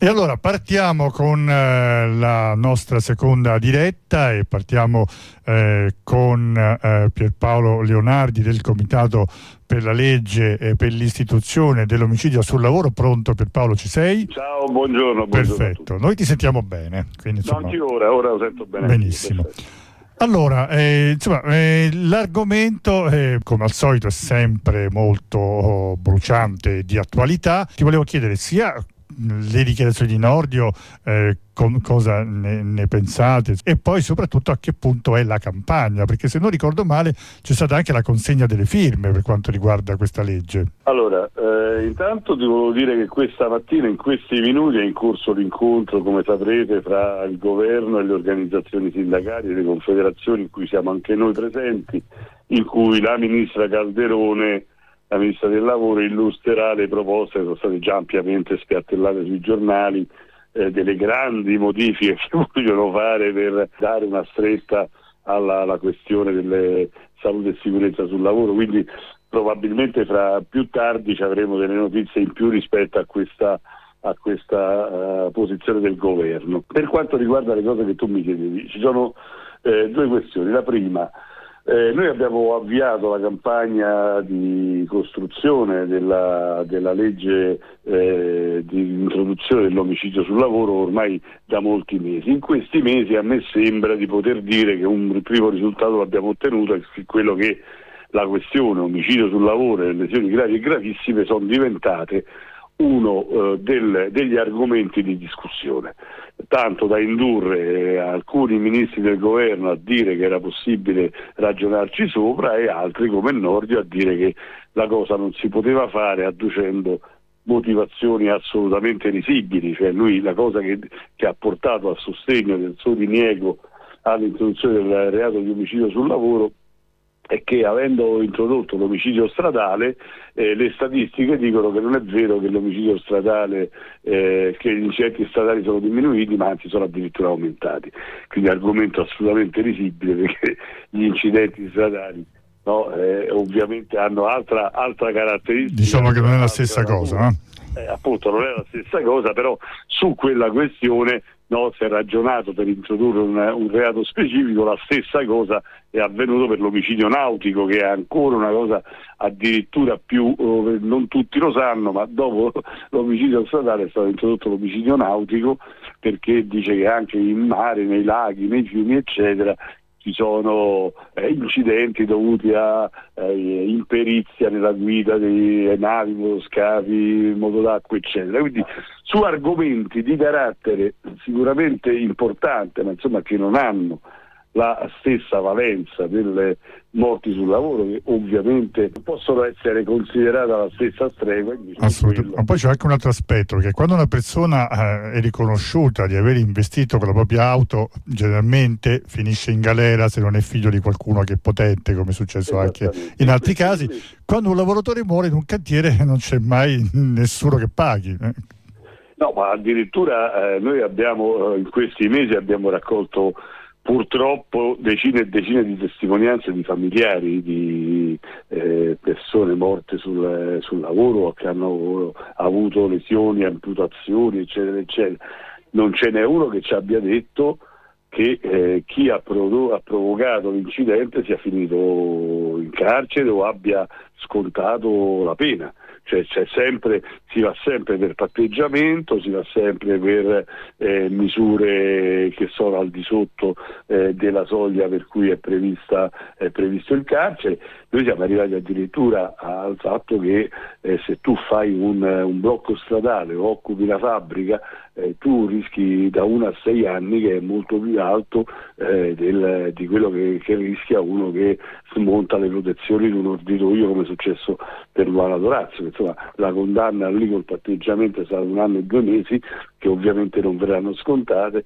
E allora partiamo con eh, la nostra seconda diretta e partiamo eh, con eh, Pierpaolo Leonardi del Comitato per la legge e per l'istituzione dell'omicidio sul lavoro. Pronto Pierpaolo, ci sei? Ciao, buongiorno. buongiorno Perfetto, noi ti sentiamo bene. Quindi, insomma, no, anche ora, ora lo sento bene. Benissimo. Perfetto. Allora, eh, insomma, eh, l'argomento, eh, come al solito, è sempre molto oh, bruciante di attualità. Ti volevo chiedere sia le dichiarazioni di Nordio, eh, con, cosa ne, ne, pensate e poi soprattutto a che punto è la campagna, perché se non ricordo male c'è stata anche la consegna delle firme per quanto riguarda questa legge. Allora, eh, intanto ti volevo dire che questa mattina, in questi minuti, è in corso l'incontro, come saprete, fra il governo e le organizzazioni sindacali e le confederazioni in cui siamo anche noi presenti, in cui la ministra Calderone la Ministra del Lavoro illustrerà le proposte che sono state già ampiamente spiattellate sui giornali eh, delle grandi modifiche che vogliono fare per dare una stretta alla, alla questione delle salute e sicurezza sul lavoro, quindi probabilmente fra più tardi ci avremo delle notizie in più rispetto a questa, a questa uh, posizione del governo. Per quanto riguarda le cose che tu mi chiedevi, ci sono eh, due questioni. La prima, eh, noi abbiamo avviato la campagna di costruzione della, della legge eh, di introduzione dell'omicidio sul lavoro ormai da molti mesi. In questi mesi a me sembra di poter dire che un primo risultato l'abbiamo ottenuto, è quello che la questione omicidio sul lavoro e lesioni gravi e gravissime sono diventate uno eh, del, degli argomenti di discussione, tanto da indurre eh, alcuni ministri del governo a dire che era possibile ragionarci sopra e altri come Nordio a dire che la cosa non si poteva fare adducendo motivazioni assolutamente risibili, cioè lui la cosa che, che ha portato a sostegno del suo diniego all'introduzione del reato di omicidio sul lavoro è che avendo introdotto l'omicidio stradale eh, le statistiche dicono che non è vero che l'omicidio stradale, eh, che gli incidenti stradali sono diminuiti, ma anzi sono addirittura aumentati. Quindi argomento assolutamente risibile perché gli incidenti stradali no, eh, ovviamente hanno altra, altra, caratteristica. Diciamo che non è la stessa cosa. Eh, appunto non è la stessa cosa, però su quella questione no, si è ragionato per introdurre un, un, reato specifico, la stessa cosa è avvenuto per l'omicidio nautico, che è ancora una cosa addirittura più, eh, non tutti lo sanno, ma dopo l'omicidio stradale è stato introdotto l'omicidio nautico perché dice che anche in mare, nei laghi, nei fiumi, eccetera, ci sono eh, incidenti dovuti a eh, imperizia nella guida di navi, motoscafi, moto d'acqua, eccetera. Quindi su argomenti di carattere sicuramente importante, ma insomma che non hanno la stessa valenza delle morti sul lavoro che ovviamente possono essere considerate alla stessa stregua. Assolutamente. Ma poi c'è anche un altro aspetto, che quando una persona eh, è riconosciuta di aver investito con la propria auto, generalmente finisce in galera se non è figlio di qualcuno che è potente, come è successo anche in altri casi. Quando un lavoratore muore in un cantiere non c'è mai nessuno che paghi. Eh. No, ma addirittura eh, noi abbiamo eh, in questi mesi abbiamo raccolto purtroppo decine e decine di testimonianze di familiari di eh, persone morte sul, sul, lavoro che hanno avuto lesioni, amputazioni, eccetera, eccetera. Non ce n'è uno che ci abbia detto che eh, chi ha, provo- ha, provocato l'incidente sia finito in carcere o abbia scontato la pena cioè sempre, si va sempre per patteggiamento, si va sempre per eh, misure che sono al di sotto eh, della soglia per cui è, prevista, è, previsto il carcere. Noi siamo arrivati addirittura al fatto che eh, se tu fai un, un, blocco stradale o occupi la fabbrica, eh, tu rischi da 1 a 6 anni che è molto più alto eh, del, di quello che, che, rischia uno che smonta le protezioni di un orditoio come è successo per Luana Dorazio insomma la condanna lì col patteggiamento stata un anno e due mesi che ovviamente non verranno scontate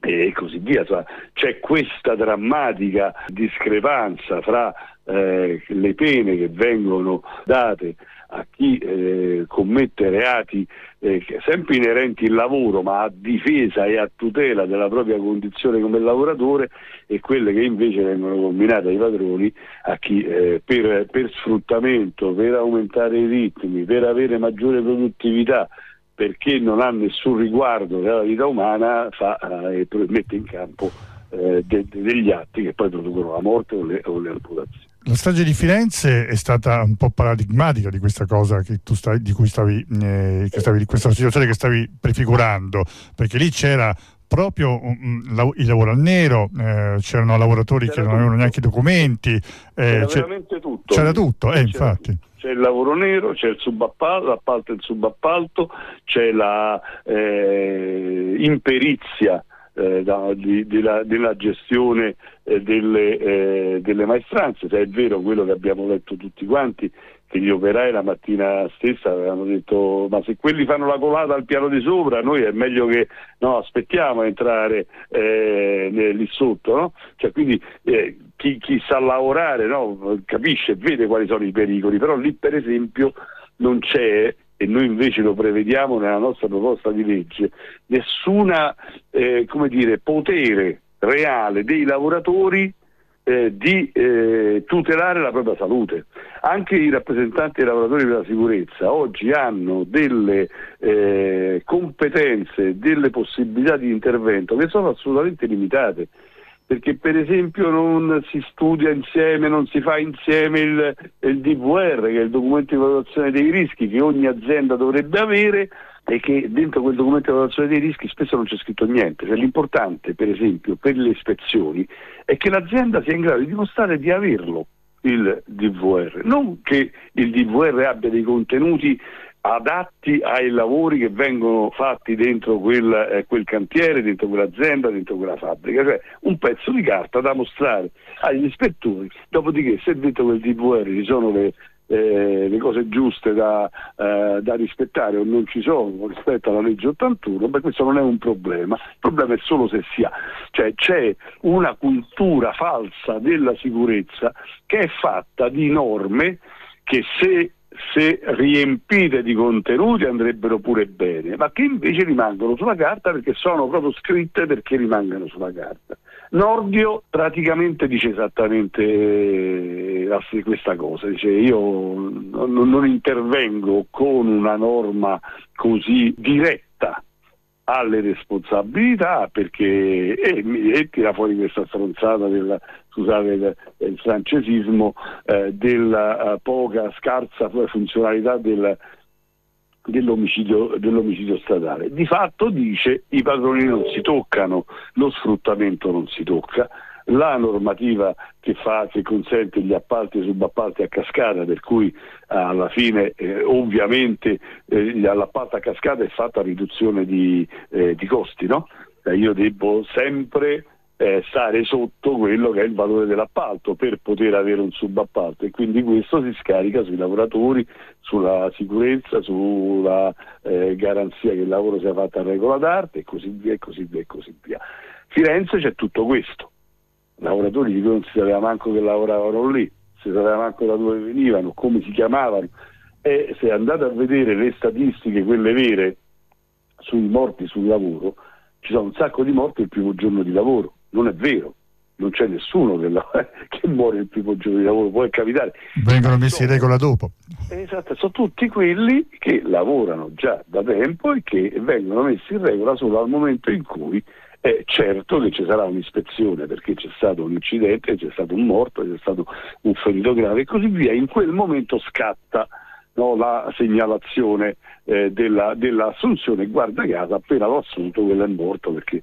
e così via. C'è questa drammatica discrepanza fra eh, le pene che vengono date a chi eh, commette reati eh, sempre inerenti al lavoro ma a difesa e a tutela della propria condizione come lavoratore e quelle che invece vengono combinate ai padroni a chi eh, per, per, sfruttamento, per aumentare i ritmi, per avere maggiore produttività perché non ha nessun riguardo della vita umana fa, eh, mette in campo eh, de, de, degli atti che poi producono la morte o le, o le amputazioni. La strage di Firenze è stata un po' paradigmatica di questa cosa che tu stavi, di cui stavi, eh, stavi, di questa situazione che stavi prefigurando, perché lì c'era proprio um, il lavoro al nero, eh, c'erano lavoratori c'era che non avevano neanche i documenti. Eh, c'era veramente tutto. C'era tutto, eh, infatti. C'è il lavoro nero, c'è il subappalto, l'appalto e il subappalto, c'è la eh, da, di, di la, della gestione eh, delle, eh, delle, maestranze, se è vero quello che abbiamo letto tutti quanti, che gli operai la mattina stessa avevano detto ma se quelli fanno la colata al piano di sopra noi è meglio che no, aspettiamo a entrare eh, lì sotto, no? cioè, quindi eh, chi, chi, sa lavorare no, capisce, vede quali sono i pericoli, però lì per esempio non c'è e noi invece lo prevediamo nella nostra proposta di legge, nessuna eh, potere reale dei lavoratori eh, di eh, tutelare la propria salute. Anche i rappresentanti dei lavoratori della sicurezza oggi hanno delle eh, competenze, delle possibilità di intervento che sono assolutamente limitate perché per esempio non si studia insieme, non si fa insieme il, il DVR, che è il documento di valutazione dei rischi che ogni azienda dovrebbe avere e che dentro quel documento di valutazione dei rischi spesso non c'è scritto niente. Cioè, l'importante, per esempio, per le ispezioni è che l'azienda sia in grado di dimostrare di averlo il DVR, non che il DVR abbia dei contenuti adatti ai lavori che vengono fatti dentro quel, eh, quel, cantiere, dentro quell'azienda, dentro quella fabbrica, cioè un pezzo di carta da mostrare agli ispettori, dopodiché se dentro quel DVR ci sono le, eh, le cose giuste da, eh, da, rispettare o non ci sono rispetto alla legge 81, beh questo non è un problema, il problema è solo se si ha, cioè c'è una cultura falsa della sicurezza che è fatta di norme che se se riempite di contenuti andrebbero pure bene, ma che invece rimangono sulla carta perché sono proprio scritte perché rimangano sulla carta. Nordio praticamente dice esattamente eh, questa cosa, dice io non intervengo con una norma così diretta alle responsabilità perché e, e tira fuori questa stronzata del, scusate il, il francesismo eh, della uh, poca scarsa funzionalità del, dell'omicidio, dell'omicidio, stradale. Di fatto dice i padroni non si toccano, lo sfruttamento non si tocca, la normativa che, fa, che consente gli appalti e subappalti a cascata, per cui alla fine eh, ovviamente eh, l'appalto a cascata è fatta a riduzione di, eh, di costi, no? Eh, io devo sempre eh, stare sotto quello che è il valore dell'appalto per poter avere un subappalto e quindi questo si scarica sui lavoratori, sulla sicurezza, sulla eh, garanzia che il lavoro sia fatto a regola d'arte e così via e così via e così via. Firenze c'è tutto questo lavoratori di cui non si sapeva manco che lavoravano lì, si sapeva manco da dove venivano, come si chiamavano e se andate a vedere le statistiche, quelle vere, sui morti sul lavoro, ci sono un sacco di morti il primo giorno di lavoro, non è vero, non c'è nessuno che, la, che, muore il primo giorno di lavoro, può capitare. Vengono messi in regola dopo. Esatto, sono tutti quelli che lavorano già da tempo e che vengono messi in regola solo al momento in cui è certo che ci sarà un'ispezione perché c'è stato un incidente, c'è stato un morto, c'è stato un ferito grave e così via. In quel momento scatta no, la segnalazione eh, della, dell'assunzione, guarda caso appena l'ho assunto quello è morto perché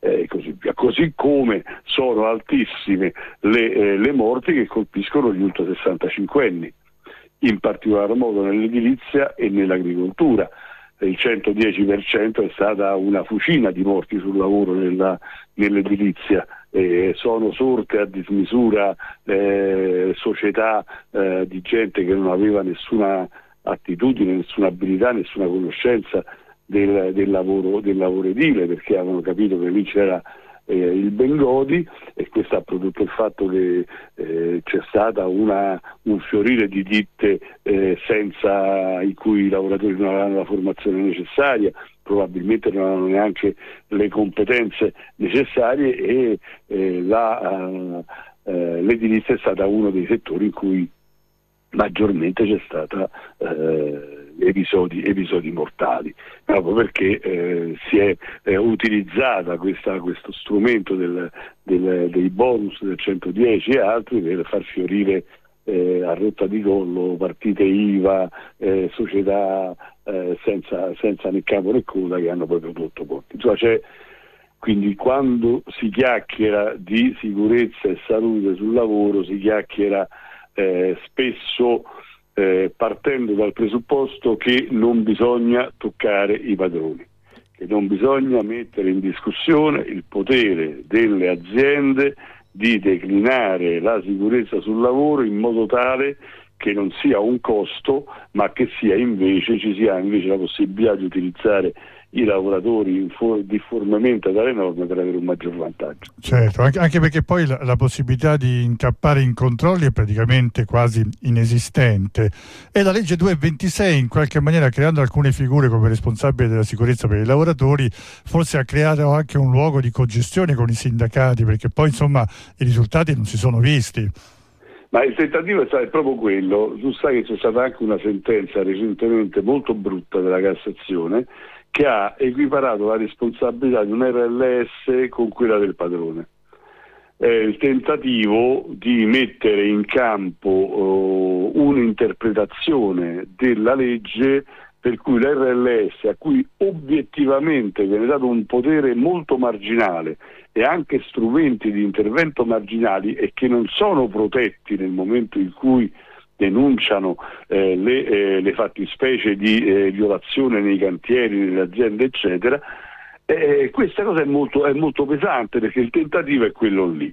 eh, così via. Così come sono altissime le, eh, le morti che colpiscono gli ultra 65 anni, in particolar modo nell'edilizia e nell'agricoltura il 110% è stata una fucina di morti sul lavoro nella, nell'edilizia. Eh, sono sorte a dismisura eh, società eh, di gente che non aveva nessuna attitudine, nessuna abilità, nessuna conoscenza del, del, lavoro, del lavoro edile perché avevano capito che lì c'era eh, il Bengodi e questo ha prodotto il fatto che eh, c'è stato un fiorire di ditte eh, senza, in cui i lavoratori non avevano la formazione necessaria, probabilmente non avevano neanche le competenze necessarie e eh, eh, eh, l'edilizia è stata uno dei settori in cui maggiormente c'è stata episodi, episodi, mortali, proprio perché eh, si è eh, utilizzata questa, questo strumento del, del, dei bonus del 110 e altri per far fiorire eh, a rotta di collo partite IVA, eh, società eh, senza, senza, né capo né coda che hanno poi prodotto ponti. Insomma, quindi quando si chiacchiera di sicurezza e salute sul lavoro si chiacchiera eh, spesso eh, partendo dal presupposto che non bisogna toccare i padroni, che non bisogna mettere in discussione il potere delle aziende di declinare la sicurezza sul lavoro in modo tale che non sia un costo, ma che sia invece, ci sia invece la possibilità di utilizzare i lavoratori difformemente dalle norme per avere un maggior vantaggio. Certo, anche perché poi la, la, possibilità di incappare in controlli è praticamente quasi inesistente e la legge 226 in qualche maniera creando alcune figure come responsabile della sicurezza per i lavoratori forse ha creato anche un luogo di cogestione con i sindacati perché poi insomma i risultati non si sono visti. Ma il tentativo è stato proprio quello, tu sai che c'è stata anche una sentenza recentemente molto brutta della Cassazione che ha equiparato la responsabilità di un RLS con quella del padrone. È il tentativo di mettere in campo uh, un'interpretazione della legge per cui l'RLS, a cui obiettivamente viene dato un potere molto marginale e anche strumenti di intervento marginali e che non sono protetti nel momento in cui denunciano eh, le, eh, le, fattispecie di eh, violazione nei cantieri, nelle aziende, eccetera. Eh, questa cosa è molto, è molto pesante perché il tentativo è quello lì.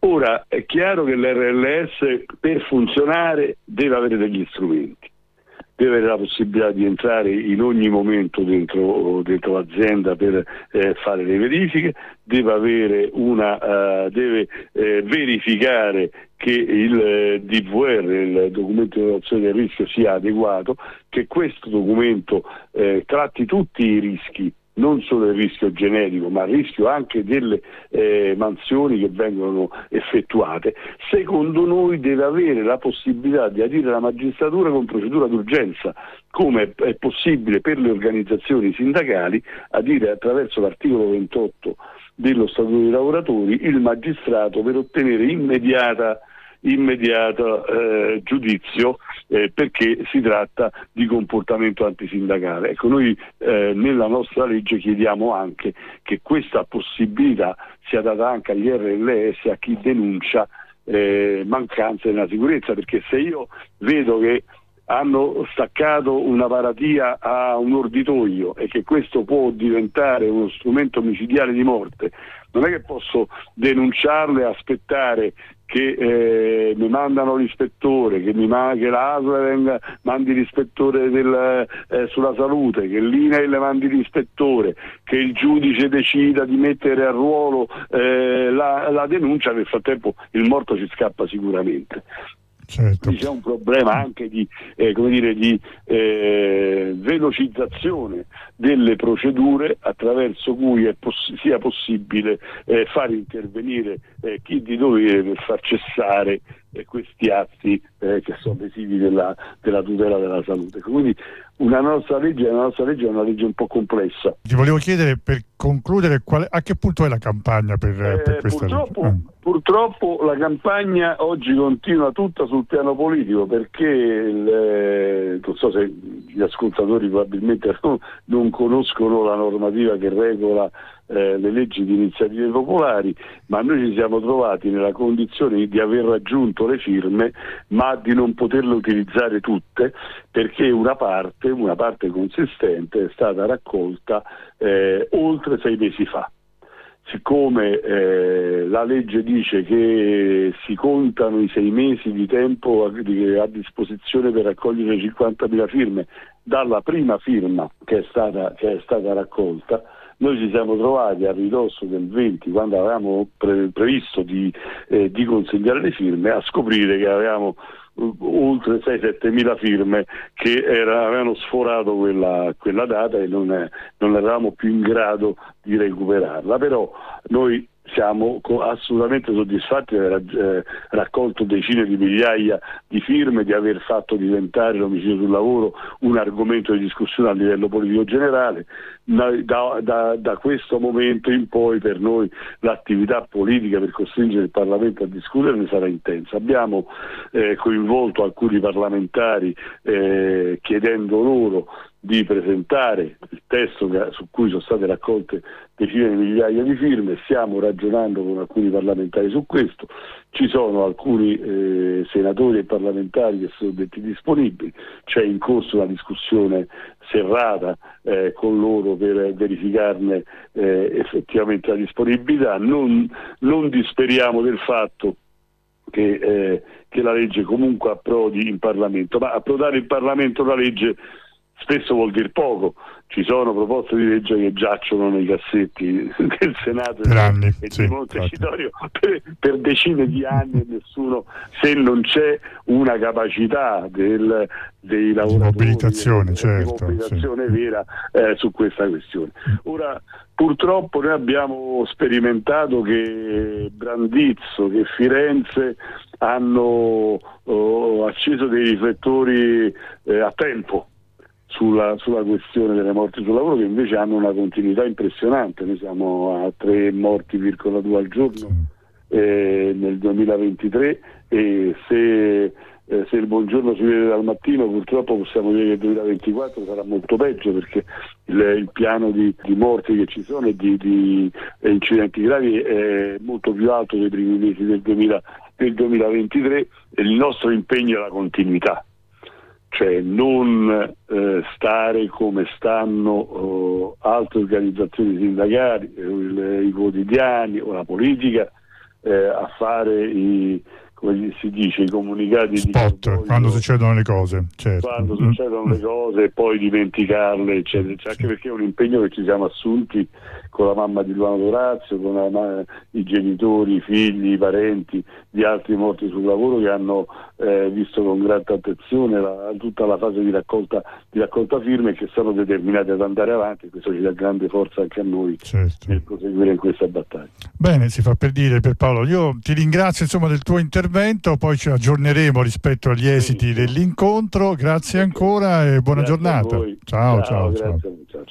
Ora è chiaro che l'RLS per funzionare deve avere degli strumenti deve avere la possibilità di entrare in ogni momento dentro, dentro l'azienda per eh, fare le verifiche, deve, una, uh, deve eh, verificare che il eh, DVR, il documento di valutazione del rischio, sia adeguato, che questo documento eh, tratti tutti i rischi non solo il rischio generico, ma il rischio anche delle eh, mansioni che vengono effettuate, secondo noi deve avere la possibilità di adire la magistratura con procedura d'urgenza, come è possibile per le organizzazioni sindacali adire attraverso l'articolo 28 dello Statuto dei lavoratori il magistrato per ottenere immediata immediato eh, giudizio eh, perché si tratta di comportamento antisindacale. Ecco, noi eh, nella nostra legge chiediamo anche che questa possibilità sia data anche agli RLS, a chi denuncia eh, mancanze nella sicurezza, perché se io vedo che hanno staccato una paratia a un orditoio e che questo può diventare uno strumento micidiale di morte, non è che posso denunciarle e aspettare che eh, mi mandano l'ispettore, che, mi ma- che l'ASL mandi l'ispettore del, eh, sulla salute, che l'INAIL mandi l'ispettore, che il giudice decida di mettere a ruolo eh, la, la denuncia, nel frattempo il morto ci scappa sicuramente. Certo. C'è un problema anche di, eh, dire, di eh, velocizzazione delle procedure attraverso cui poss- sia possibile eh, far intervenire eh, chi di dovere per far cessare questi atti eh, che sono lesivi della, della, tutela della salute. Quindi una nostra legge, la nostra legge è una legge un po' complessa. Ti volevo chiedere per concludere quale, a che punto è la campagna per, per questa purtroppo, legge? Purtroppo la campagna oggi continua tutta sul piano politico perché il, eh, non so se gli ascoltatori probabilmente non, non conoscono la normativa che regola eh, le leggi di iniziative popolari, ma noi ci siamo trovati nella condizione di aver raggiunto le firme ma di non poterle utilizzare tutte perché una parte, una parte consistente è stata raccolta eh, oltre sei mesi fa. Siccome eh, la legge dice che si contano i sei mesi di tempo a, a disposizione per raccogliere 50.000 firme dalla prima firma che è stata, che è stata raccolta, noi ci siamo trovati a ridosso del 20, quando avevamo pre- previsto di, eh, di consegnare le firme, a scoprire che avevamo oltre 6-7 mila firme che era, avevano sforato quella, quella data e non, è, non, eravamo più in grado di recuperarla. Però noi siamo assolutamente soddisfatti di aver eh, raccolto decine di migliaia di firme, di aver fatto diventare l'omicidio sul lavoro un argomento di discussione a livello politico generale. Da, da, da, questo momento in poi per noi l'attività politica per costringere il Parlamento a discutere sarà intensa. Abbiamo eh, coinvolto alcuni parlamentari eh, chiedendo loro di presentare il testo su cui sono state raccolte decine di migliaia di firme, stiamo ragionando con alcuni parlamentari su questo, ci sono alcuni eh, senatori e parlamentari che sono detti disponibili, c'è in corso una discussione serrata eh, con loro per verificarne eh, effettivamente la disponibilità, non, non disperiamo del fatto che, eh, che, la legge comunque approdi in Parlamento, ma approdare in Parlamento la legge spesso vuol dire poco. Ci sono proposte di legge che giacciono nei cassetti del Senato per anni, e sì, di Montecitorio per, per, decine di anni e nessuno, se non c'è una capacità del, dei lavoratori di mobilitazione, di, certo, di mobilitazione sì. vera eh, su questa questione. Ora, purtroppo noi abbiamo sperimentato che Brandizzo, che Firenze hanno oh, acceso dei riflettori eh, a tempo sulla, sulla, questione delle morti sul lavoro che invece hanno una continuità impressionante. Noi siamo a 3 morti,2 al giorno eh, nel 2023 e se, eh, se, il buongiorno si vede dal mattino purtroppo possiamo dire che il 2024 sarà molto peggio perché il, il piano di, di, morti che ci sono e di, di, incidenti gravi è molto più alto dei primi mesi del, 2000, del 2023 e il nostro impegno è la continuità cioè non eh, stare come stanno eh, altre organizzazioni sindacali, eh, il, i quotidiani o la politica eh, a fare i, come si dice, i comunicati Spot, di quando succedono le cose, certo. quando mm. succedono le cose e poi dimenticarle, eccetera, eccetera. anche perché è un impegno che ci siamo assunti con la mamma di Luano Dorazio, con la, i genitori, i figli, i parenti di altri morti sul lavoro che hanno eh, visto con grande attenzione la, tutta la fase di raccolta, di raccolta firme e che sono determinati ad andare avanti questo ci dà grande forza anche a noi certo. nel proseguire in questa battaglia. Bene, si fa per dire per Paolo, io ti ringrazio insomma del tuo intervento intervento, poi ci aggiorneremo rispetto agli esiti dell'incontro. Grazie ancora e buona grazie giornata. Ciao, ciao, ciao. ciao.